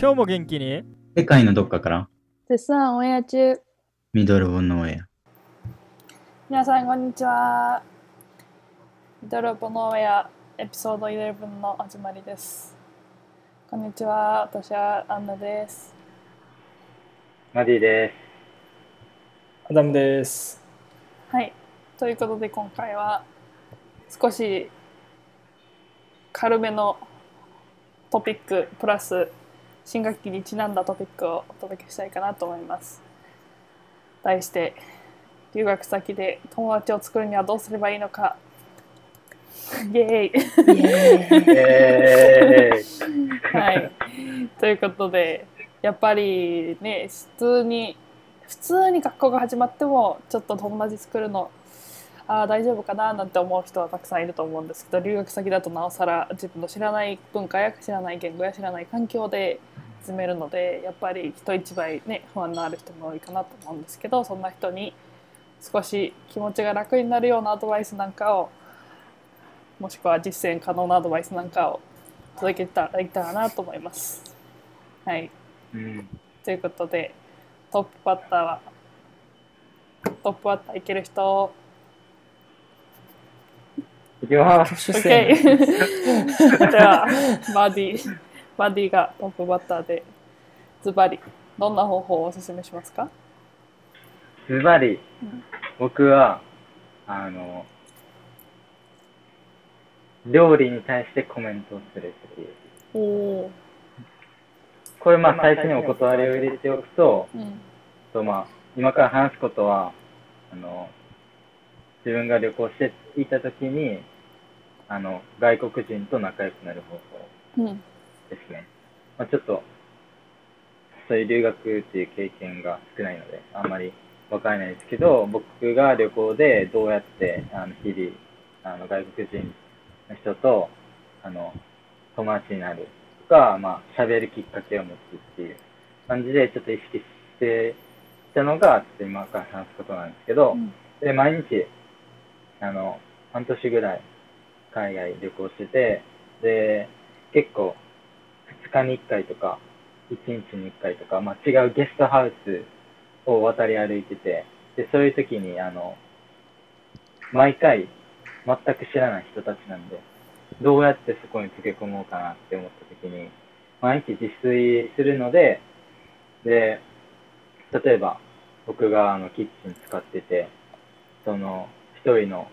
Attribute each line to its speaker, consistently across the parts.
Speaker 1: 今日も元気に？
Speaker 2: 世界のどっかから
Speaker 3: 絶賛オンエア中。
Speaker 2: ミドルボンの親。
Speaker 3: 皆さん、こんにちは。ミドルボノウェアエピソード11の始まりです。こんにちは。私はアンナです。
Speaker 4: マディで
Speaker 1: アダムです。
Speaker 3: はい。ということで、今回は少し軽めのトピックプラス新学期にちなんだトピックをお届けしたいかなと思います。題して留学先で友達を作るにはどうすればいいのか。イエーイ
Speaker 4: す。えー、
Speaker 3: はい。ということで、やっぱりね、普通に、普通に学校が始まっても、ちょっと友達作るの、ああ、大丈夫かななんて思う人はたくさんいると思うんですけど、留学先だとなおさら自分の知らない文化や知らない言語や知らない環境で進めるので、やっぱり人一倍ね、不安のある人も多いかなと思うんですけど、そんな人に少し気持ちが楽になるようなアドバイスなんかを、もしくは実践可能なアドバイスなんかを届けたらできたらなと思います。はい。
Speaker 4: うん、
Speaker 3: ということで、トップバッターは、トップバッターいける人、
Speaker 4: いきます。
Speaker 3: OK! では、バディ、バディがトップバッターで、ズバリ、どんな方法をお勧めしますか？
Speaker 4: ズバリ
Speaker 3: うん、
Speaker 4: 僕は、あの、料理に対してコメントをするっていう。
Speaker 3: おお
Speaker 4: これまあ最初にお断りを入れておくと、
Speaker 3: ー、うん、
Speaker 4: とまあ、今から話すことは、あの、自分が旅行していたときに、あの、外国人と仲良くなる方法
Speaker 3: うん、
Speaker 4: ですね。まあ、ちょっと、そういう留学っていう経験が少ないので、あんまりわからないですけど、僕が旅行でどうやって、あの、日々、あの、外国人の人と、あの、友達になるとか、まあ、喋るきっかけを持つっていう感じで、ちょっと意識してきたのが、ちょっと今から話すことなんですけど、
Speaker 3: うん
Speaker 4: で、毎日、あの、半年ぐらい海外旅行してて、で、結構、2日に1回とか、1日に1回とか、まあ、違うゲストハウスを渡り歩いてて、で、そういう時に、あの、毎回、全く知らない人たちなんで、どうやってそこに溶け込もうかなって思った時に、毎日自炊するので、で、例えば、僕があのキッチン使ってて、その、一人の、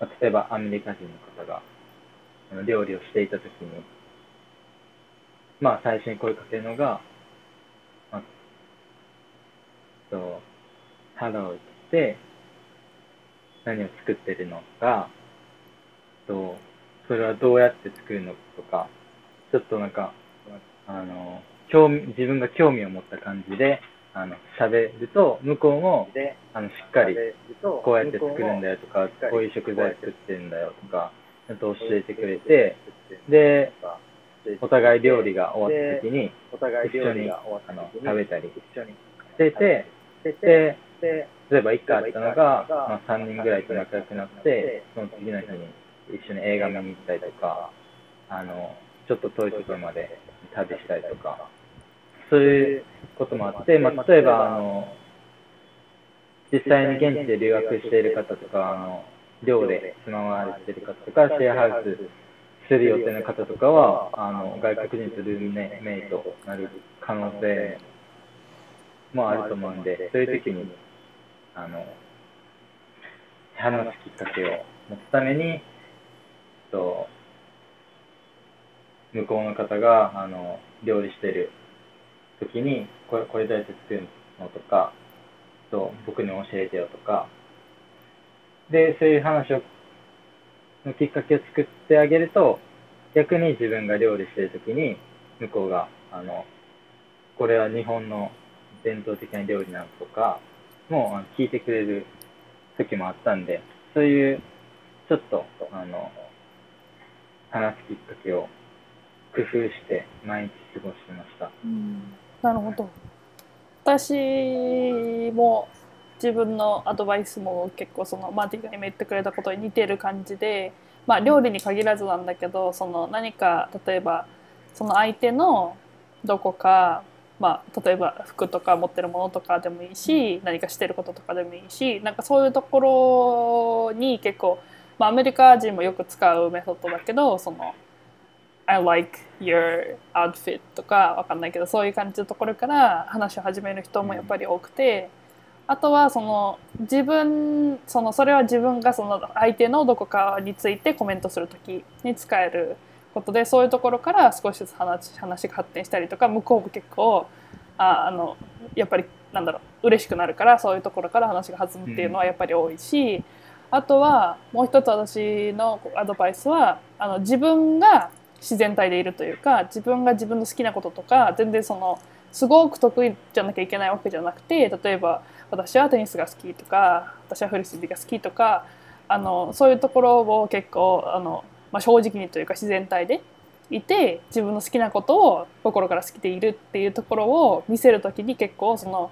Speaker 4: まあ例えばアメリカ人の方が、あの料理をしていたときに、まあ最初に声かけるのが、まあ、と、ハローって、何を作ってるのか、と、それはどうやって作るのかとか、ちょっとなんか、あの、興味、自分が興味を持った感じで、あの、喋ると、向こうも、あの、しっかり、こうやって作るんだよとか、こういう食材作ってるんだよとか、ちゃんと教えてくれて、で、お互い料理が終わった時に、一緒にあの食べたりしてて、で、例えば一回あったのが、まあ、3人ぐらいと仲良くなって、その次の日に一緒に映画見に行ったりとか、あの、ちょっと遠いところまで旅したりとか、そういうこともあって、まあ、例えば、あの、実際に現地で留学している方とか、あの、寮で住まわれている方とか、シェアハウスする予定の方とかは、あの、外国人とルームメイトになる可能性もあると思うんで、そういう時に、あの、話すきっかけを持つために、と、向こうの方が、あの、料理してる時に、これ、これどうやって作るのとか、と、僕に教えてよとか、で、そういう話を、のきっかけを作ってあげると、逆に自分が料理してる時に、向こうが、あの、これは日本の伝統的な料理なのとか、もう聞いてくれる時もあったんで、そういう、ちょっと、あの、話すきっかけを工夫して毎日過ごしてました。
Speaker 3: うんなるほど。私も自分のアドバイスも結構そのマーティが今言ってくれたことに似てる感じで、まあ、料理に限らずなんだけどその何か例えばその相手のどこか、まあ、例えば服とか持ってるものとかでもいいし何かしてることとかでもいいしなんかそういうところに結構、まあ、アメリカ人もよく使うメソッドだけどその I like your outfit とかわかんないけどそういう感じのところから話を始める人もやっぱり多くて。あとはその自分そのそれは自分がその相手のどこかについてコメントする時に使えることでそういうところから少しずつ話話が発展したりとか向こうも結構ああのやっぱりなんだろう嬉しくなるからそういうところから話が弾むっていうのはやっぱり多いし、あとはもう一つ私のアドバイスはあの自分が自然体でいるというか自分が自分の好きなこととか全然そのすごく得意じゃなきゃいけないわけじゃなくて例えば私はテニスが好きとか私はフリスビーが好きとかあのそういうところを結構あの、まあ、正直にというか自然体でいて自分の好きなことを心から好きでいるっていうところを見せる時に結構その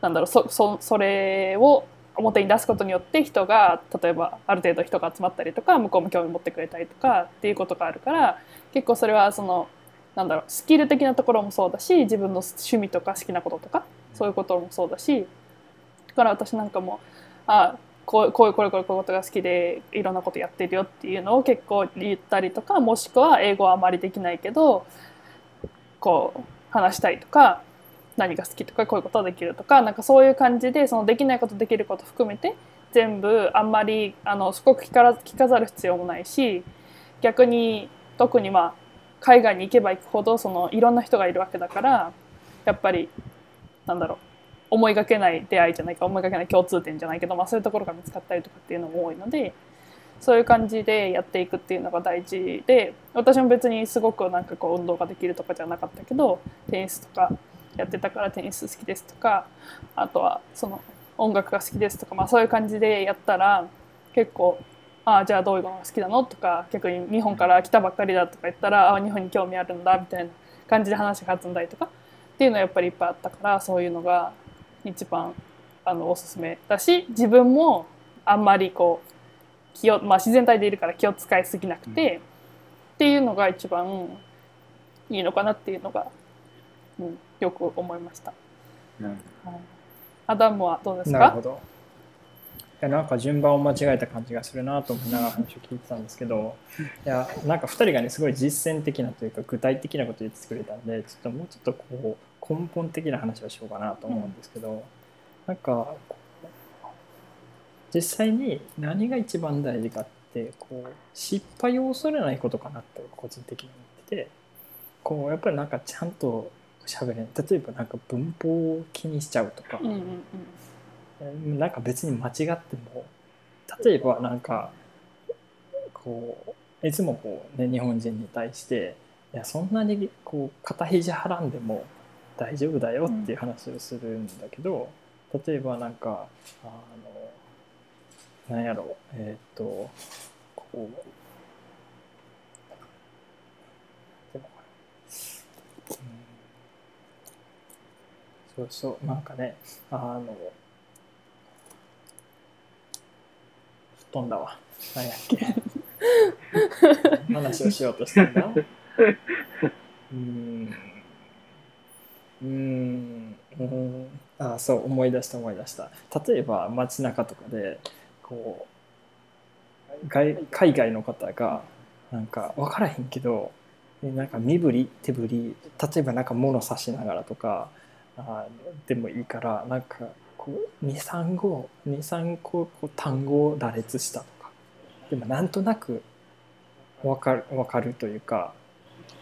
Speaker 3: なんだろうそそそれを表に出すことによって人が例えばある程度人が集まったりとか向こうも興味持ってくれたりとかっていうことがあるから結構それはそのなんだろうスキル的なところもそうだし自分の趣味とか好きなこととかそういうこともそうだしだから私なんかもあこうこういうこれこれこういうことが好きでいろんなことやってるよっていうのを結構言ったりとかもしくは英語はあまりできないけどこう話したりとか何が好きとかこういうことができるとかなんかそういう感じでそのできないことできること含めて全部あんまりあのすごく聞か聞かざる必要もないし逆に特にまあ海外に行けば行くほどそのいろんな人がいるわけだからやっぱりなんだろう思いがけない出会いじゃないか思いがけない共通点じゃないけど、まあ、そういうところが見つかったりとかっていうのも多いのでそういう感じでやっていくっていうのが大事で私も別にすごくなんかこう運動ができるとかじゃなかったけどテニスとかやってたからテニス好きですとかあとはその音楽が好きですとか、まあ、そういう感じでやったら結構ああじゃあどういうのが好きなのとか逆に日本から来たばっかりだとか言ったらああ日本に興味あるんだみたいな感じで話が弾んだりとかっていうのはやっぱりいっぱいあったからそういうのが一番あのおすすめだし自分もあんまりこう気を、まあ、自然体でいるから気を使いすぎなくて、っていうのが一番いいのかなっていうのが、うん、よく思いました。
Speaker 4: うん
Speaker 3: はいアダムはどうですか？
Speaker 1: なるほど。いやなんか順番を間違えた感じがするなと思いながら話を聞いてたんですけど、いやなんか2人がねすごい実践的なというか具体的なことを言ってくれたんで、ちょっともうちょっとこう根本的な話をしようかなと思うんですけど、なんか実際に何が一番大事かってこう失敗を恐れないことかなって個人的に思ってて、こうやっぱりなんかちゃんと喋れない例えばなんか文法を気にしちゃうとか。
Speaker 3: うんうんうん
Speaker 1: うんなんか別に間違っても例えばなんかこういつもこう、ね、日本人に対していやそんなにこう肩肘張らんでも大丈夫だよっていう話をするんだけど、例えばなんかあのなんやろえーっ、とこうでもうんそうそうなんかねあの飛んだわ。何やっけ。話をしようとしたんだ。うん。うん。うん。あ、そう、思い出した思い出した。例えば街中とかで、こう、外海外の方が、なんか分からへんけど、なんか身振り手振り例えばなんか物差しながらとかあでもいいからなんかこう23語23個こう単語を羅列したとか。でもなんとなく分かる分かるというか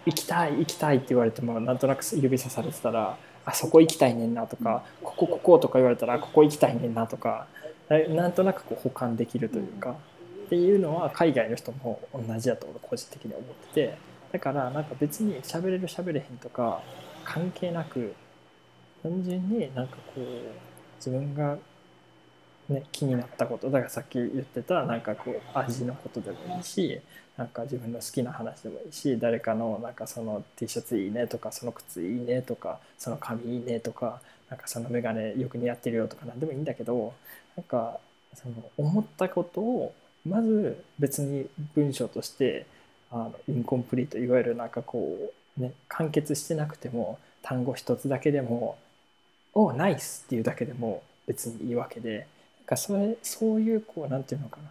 Speaker 1: 行きたい行きたいって言われてもなんとなく指さされてたらあそこ行きたいねんなとかこここことか言われたらここ行きたいねんなとかななんとなくこう補完できるというかっていうのは海外の人も同じだと個人的に思ってて。だからなんか別に喋れる喋れへんとか関係なく単純になんかこう自分が、ね、気になったことだからさっき言ってたなんかこう味のことでもいいしなんか自分の好きな話でもいいし誰かのなんかその T シャツいいねとかその靴いいねとかその髪いいねとかなんかその眼鏡よく似合ってるよとか何でもいいんだけどなんかその思ったことをまず別に文章としてあのインコンプリートいわゆるなんかこうね完結してなくても単語一つだけでも「おナイス!」っていうだけでも別にいいわけでなんかそれそういうこうなんていうのかな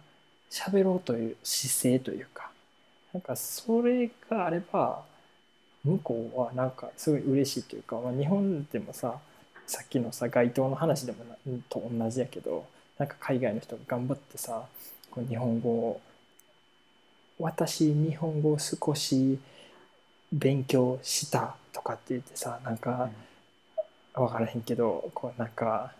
Speaker 1: 喋ろうという姿勢というかなんかそれがあれば向こうはなんかすごい嬉しいというか、まあ、日本でもささっきのさ街頭の話でもなと同じやけどなんか海外の人が頑張ってさこう日本語を私日本語を少し勉強したとかって言ってさなんか分からへんけどこうなんか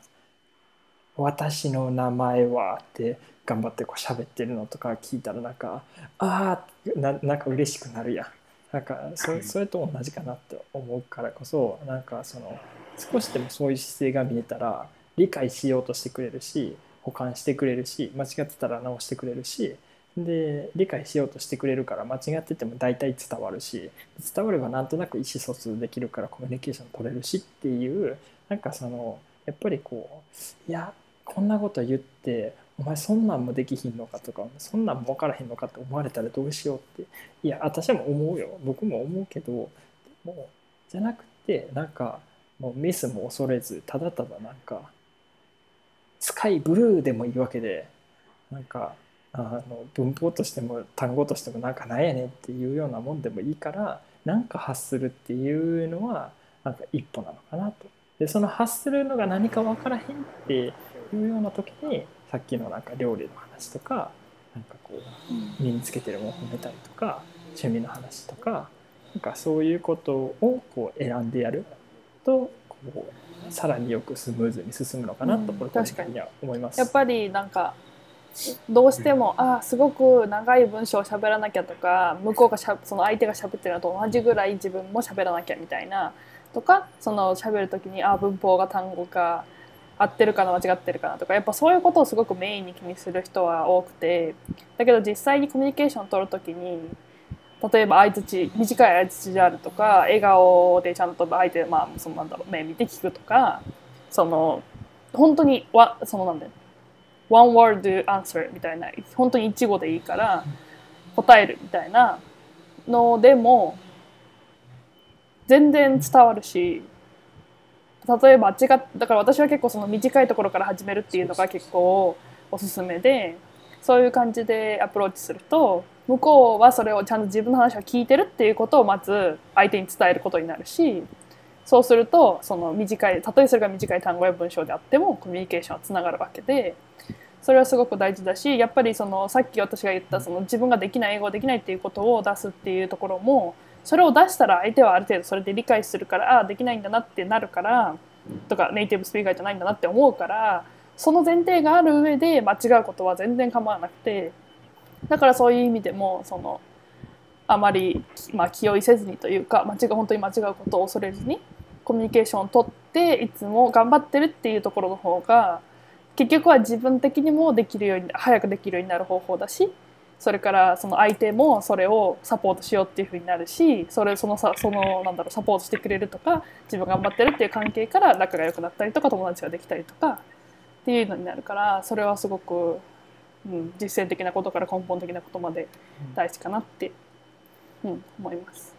Speaker 1: 「私の名前は」って頑張ってこう喋ってるのとか聞いたらなんかああななんか嬉しくなるやん。なんかそそれと同じかなって思うからこそなんかその少しでもそういう姿勢が見えたら理解しようとしてくれるし保管してくれるし間違ってたら直してくれるしで理解しようとしてくれるから間違ってても大体伝わるし伝わればなんとなく意思疎通できるからコミュニケーション取れるしっていうなんかそのやっぱりこういやこんなこと言ってお前そんなんもできひんのかとかそんなんも分からへんのかって思われたらどうしようっていや私も思うよ。僕も思うけどでもじゃなくてなんかもうミスも恐れずただただなんかスカイブルーでもいいわけでなんかあの文法としても単語としてもなんかなんやねんっていうようなもんでもいいからなんか発するっていうのはなんか一歩なのかなと。でその発するのが何か分からへんっていうような時にさっきのなんか料理の話とかなんかこう身につけてるものを褒めたりとか趣味の話とかなんかそういうことをこう選んでやるとこうさらによくスムーズに進むのかなと、
Speaker 3: うん
Speaker 1: これ個人的には思います。
Speaker 3: やっぱりなんかどうしてもああすごく長い文章を喋らなきゃとか向こうがしゃその相手が喋ってるのと同じぐらい自分も喋らなきゃみたいなとかその喋る時にああ文法が単語が合ってるかな間違ってるかなとかやっぱそういうことをすごくメインに気にする人は多くてだけど実際にコミュニケーションを取る時に例えば相槌短い相槌であるとか笑顔でちゃんと相手、まあ、そのなんだろう目見て聞くとかその本当にわそのなんだよ one word answer みたいな本当に一語でいいから答えるみたいなのでも全然伝わるし例えば違っだから私は結構その短いところから始めるっていうのが結構おすすめでそういう感じでアプローチすると向こうはそれをちゃんと自分の話を聞いてるっていうことをまず相手に伝えることになるしそうするとその短いたとえそれが短い単語や文章であってもコミュニケーションはつながるわけでそれはすごく大事だしやっぱりそのさっき私が言ったその自分ができない英語できないっていうことを出すっていうところもそれを出したら相手はある程度それで理解するからああできないんだなってなるからとかネイティブスピーカーじゃないんだなって思うからその前提がある上で間違うことは全然構わなくてだからそういう意味でもそのあまり、まあ、気負いせずにというか間違う本当に間違うことを恐れずにコミュニケーションをとっていつも頑張ってるっていうところの方が結局は自分的にもできるように早くできるようになる方法だしそれからその相手もそれをサポートしようっていうふうになるしそれそのさそのなんだろうサポートしてくれるとか自分頑張ってるっていう関係から仲が良くなったりとか友達ができたりとかっていうのになるからそれはすごく、うん、実践的なことから根本的なことまで大事かなって、うん、思います。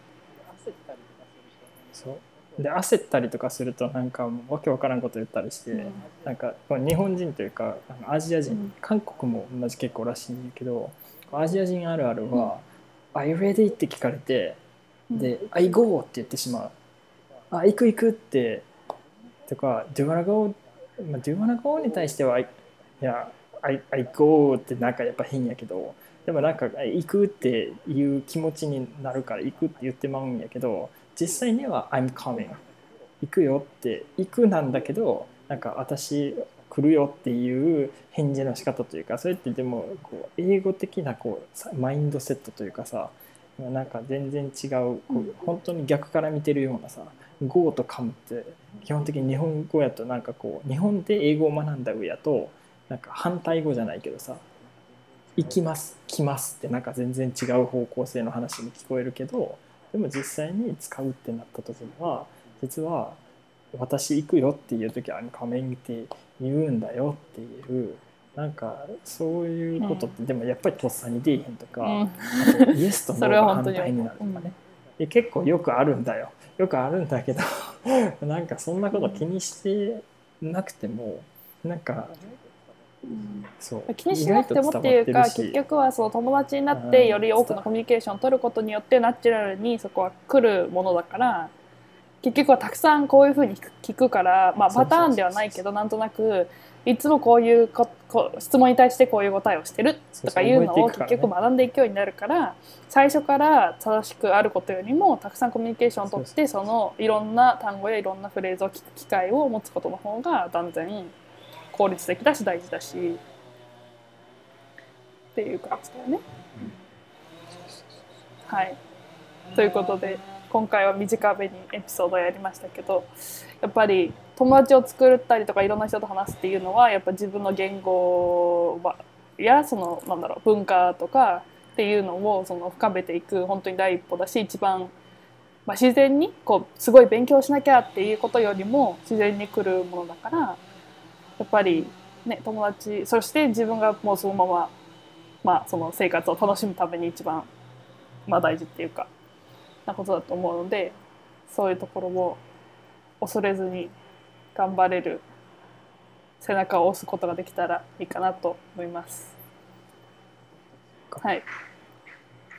Speaker 1: そうで焦ったりとかするとなんかもうわけわからんこと言ったりして、
Speaker 3: うん。
Speaker 1: なんか日本人というかアジア人、
Speaker 3: うん。
Speaker 1: 韓国も同じ結構らしいんだけどアジア人あるあるは「Are you ready?」って聞かれてで「I go」って言ってしまう「あ行く行く」ってとか「Do you wanna go?」まあ、Do you wanna go? に対しては「いや I, I go」ってなんかやっぱ変やけどでもなんか「行く」っていう気持ちになるから行くって言ってまうんやけど実際には「I'm coming」行くよって行くなんだけどなんか私来るよっていう返事の仕方というかそれってでもこう英語的なこうさマインドセットというかさなんか全然違うこう本当に逆から見てるようなさ「Go」と「Come」って基本的に日本語やとなんかこう日本で英語を学んだ上やとなんか反対語じゃないけどさ「行きます」「来ます」ってなんか全然違う方向性の話に聞こえるけどでも実際に使うってなった時には実は私行くよっていう時は画面見て言うんだよっていうなんかそういうことって、でもやっぱりとっさに出えへんとか、
Speaker 3: うん。
Speaker 1: あとイエスと ノ
Speaker 3: そ
Speaker 1: ーが反対になるとかね、で結構よくあるんだよ。よくあるんだけど なんかそんなこと気にしてなくてもなんかそう。
Speaker 3: 気にしなくてもっていうか結局はその友達になって
Speaker 1: うん。
Speaker 3: より多くのコミュニケーションを取ることによってナチュラルにそこは来るものだから結局はたくさんこういうふうに聞くから、まあ、パターンではないけどなんとなくいつもこういうここ質問に対してこういう答えをしてるとかいうのを結局学んでいくようになるから最初から正しくあることよりもたくさんコミュニケーションをとってそのいろんな単語やいろんなフレーズを聞く機会を持つことの方が断然効率的だし大事だしっていう感じだよね。はいということで今回は短めにエピソードをやりましたけどやっぱり友達を作ったりとかいろんな人と話すっていうのはやっぱ自分の言語やそのなんだろう文化とかっていうのをその深めていく本当に第一歩だし一番、まあ、自然にこうすごい勉強しなきゃっていうことよりも自然に来るものだからやっぱりね友達そして自分がもうそのまま、まあ、その生活を楽しむために一番、まあ、大事っていうかなことだと思うのでそういうところを恐れずに頑張れる背中を押すことができたらいいかなと思います。はい、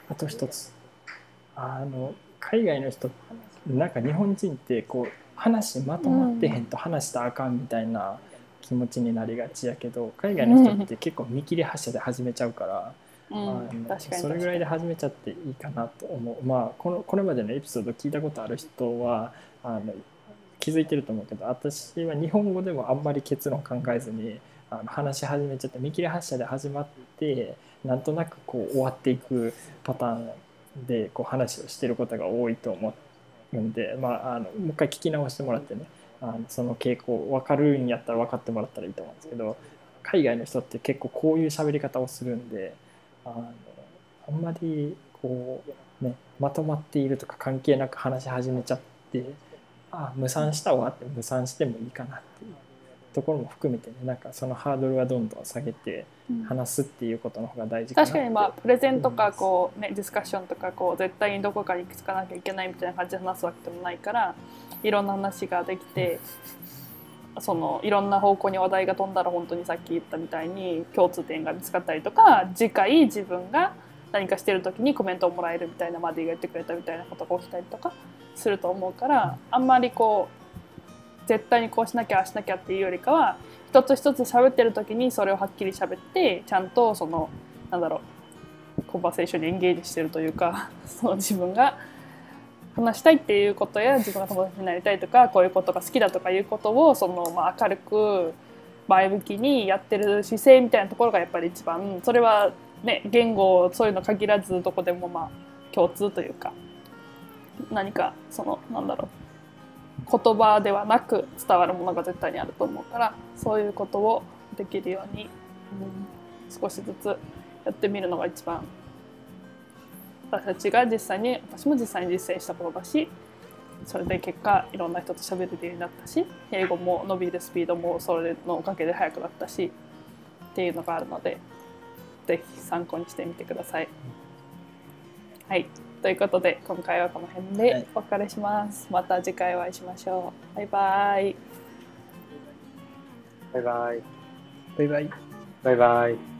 Speaker 1: あと一つあの海外の人なんか日本人ってこう話まとまってへんと話したらあかんみたいな気持ちになりがちやけど海外の人って結構見切り発車で始めちゃうから、それぐらいで始めちゃっていいかなと思う。まあこのこれまでのエピソード聞いたことある人はあの気づいてると思うけど私は日本語でもあんまり結論考えずにあの話し始めちゃって見切り発車で始まってなんとなくこう終わっていくパターンでこう話をしてることが多いと思うんで、まあ、あのもう一回聞き直してもらってねあのその傾向分かるんやったら分かってもらったらいいと思うんですけど海外の人って結構こういう喋り方をするんであのあんまりこう、ね、まとまっているとか関係なく話し始めちゃってあ無賛したわって無賛してもいいかなっていう。ところも含めてねなんかそのハードルはどんどん下げて話すっていうことの方が大事かな
Speaker 3: 確かにまあプレゼンとかこうねディスカッションとかこう絶対にどこかに行き着かなきゃいけないみたいな感じで話すわけでもないからいろんな話ができてそのいろんな方向に話題が飛んだら本当にさっき言ったみたいに共通点が見つかったりとか次回自分が何かしてる時にコメントをもらえるみたいなマディが言ってくれたみたいなことが起きたりとかすると思うからあんまりこう絶対にこうしなきゃあしなきゃっていうよりかは一つ一つ喋ってる時にそれをはっきり喋ってちゃんとそのなんだろうコンバセーションにエンゲージしてるというか その自分が話したいっていうことや自分が友達になりたいとかこういうことが好きだとかいうことをその、まあ、明るく前向きにやってる姿勢みたいなところがやっぱり一番それはね言語そういうの限らずどこでもまあ共通というか何かそのなんだろう言葉ではなく伝わるものが絶対にあると思うからそういうことをできるように、うん、少しずつやってみるのが一番私たちが実際に私も実際に実践したことだしそれで結果いろんな人と喋れるようになったし英語も伸びるスピードもそれのおかげで速くなったしっていうのがあるのでぜひ参考にしてみてください。はいということで今回はこの辺でお別れします。また次回お会いしましょう。バイバイ。
Speaker 4: バイバイ。
Speaker 1: バイバイ
Speaker 4: バイバイ。